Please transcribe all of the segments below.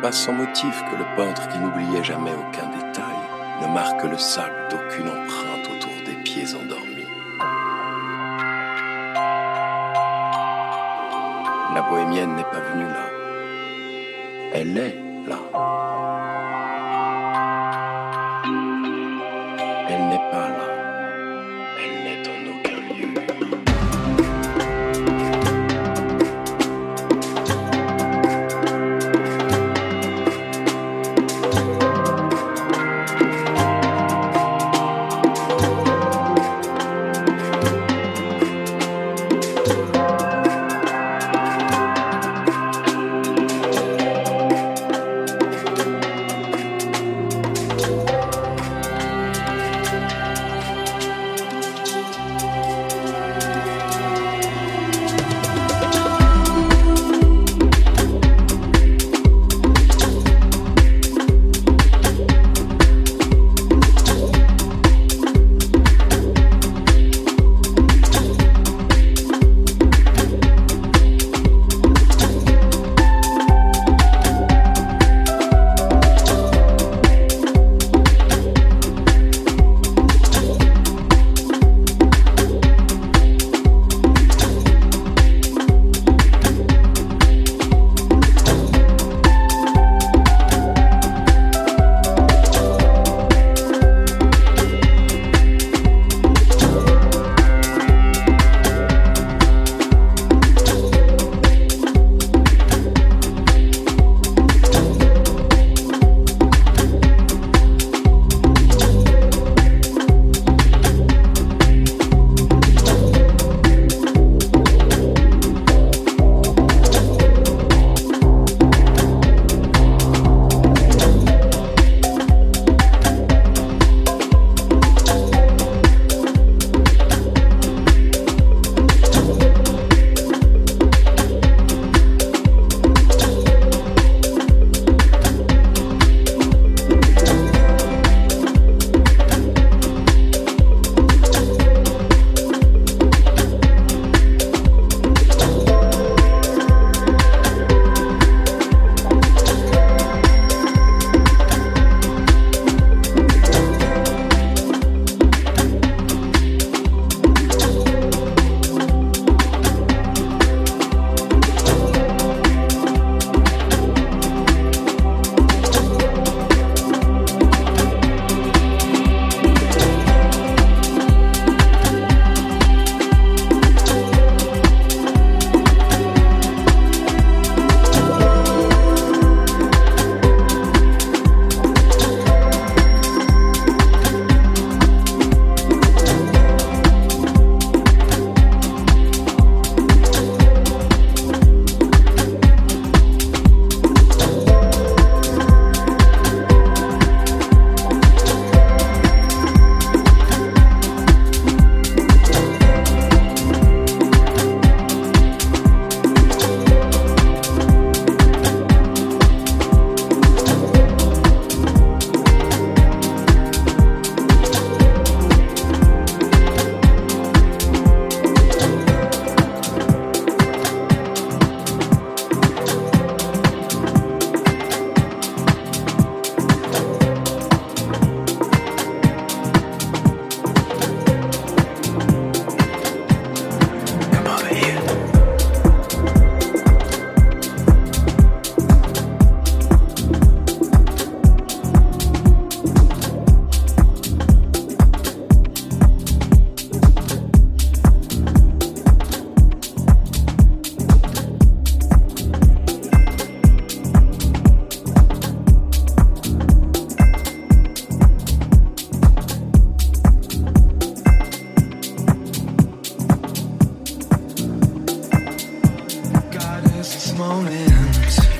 pas sans motif que le peintre qui n'oubliait jamais aucun détail ne marque le sable d'aucune empreinte autour des pieds endormis. La bohémienne n'est pas venue là. Elle est You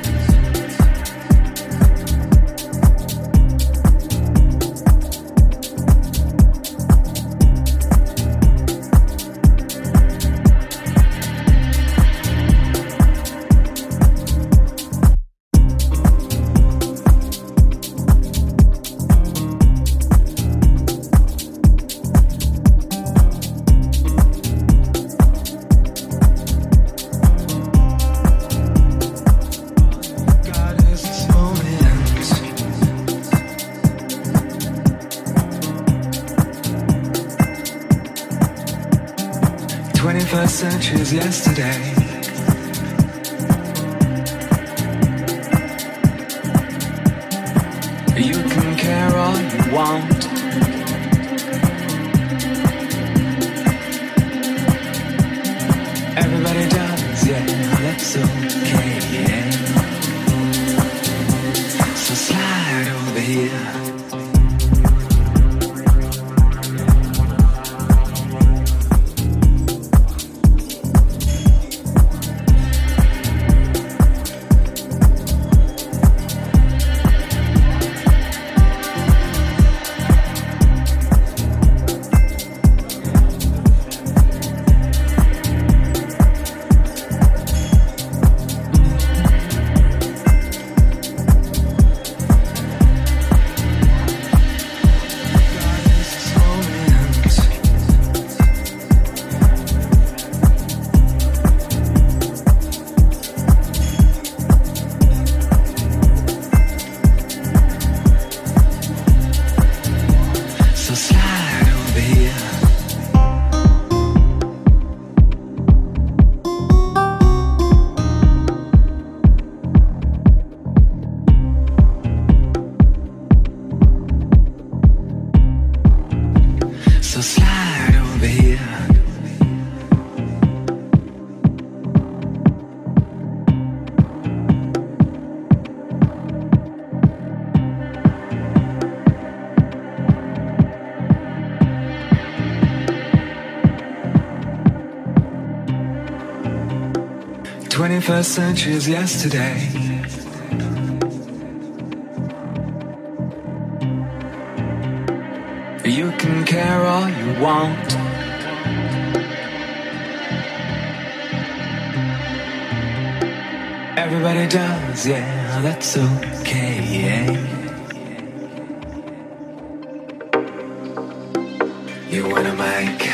can 21st century is yesterday. You can care all you want. Everybody does, yeah, that's okay, yeah. You wanna make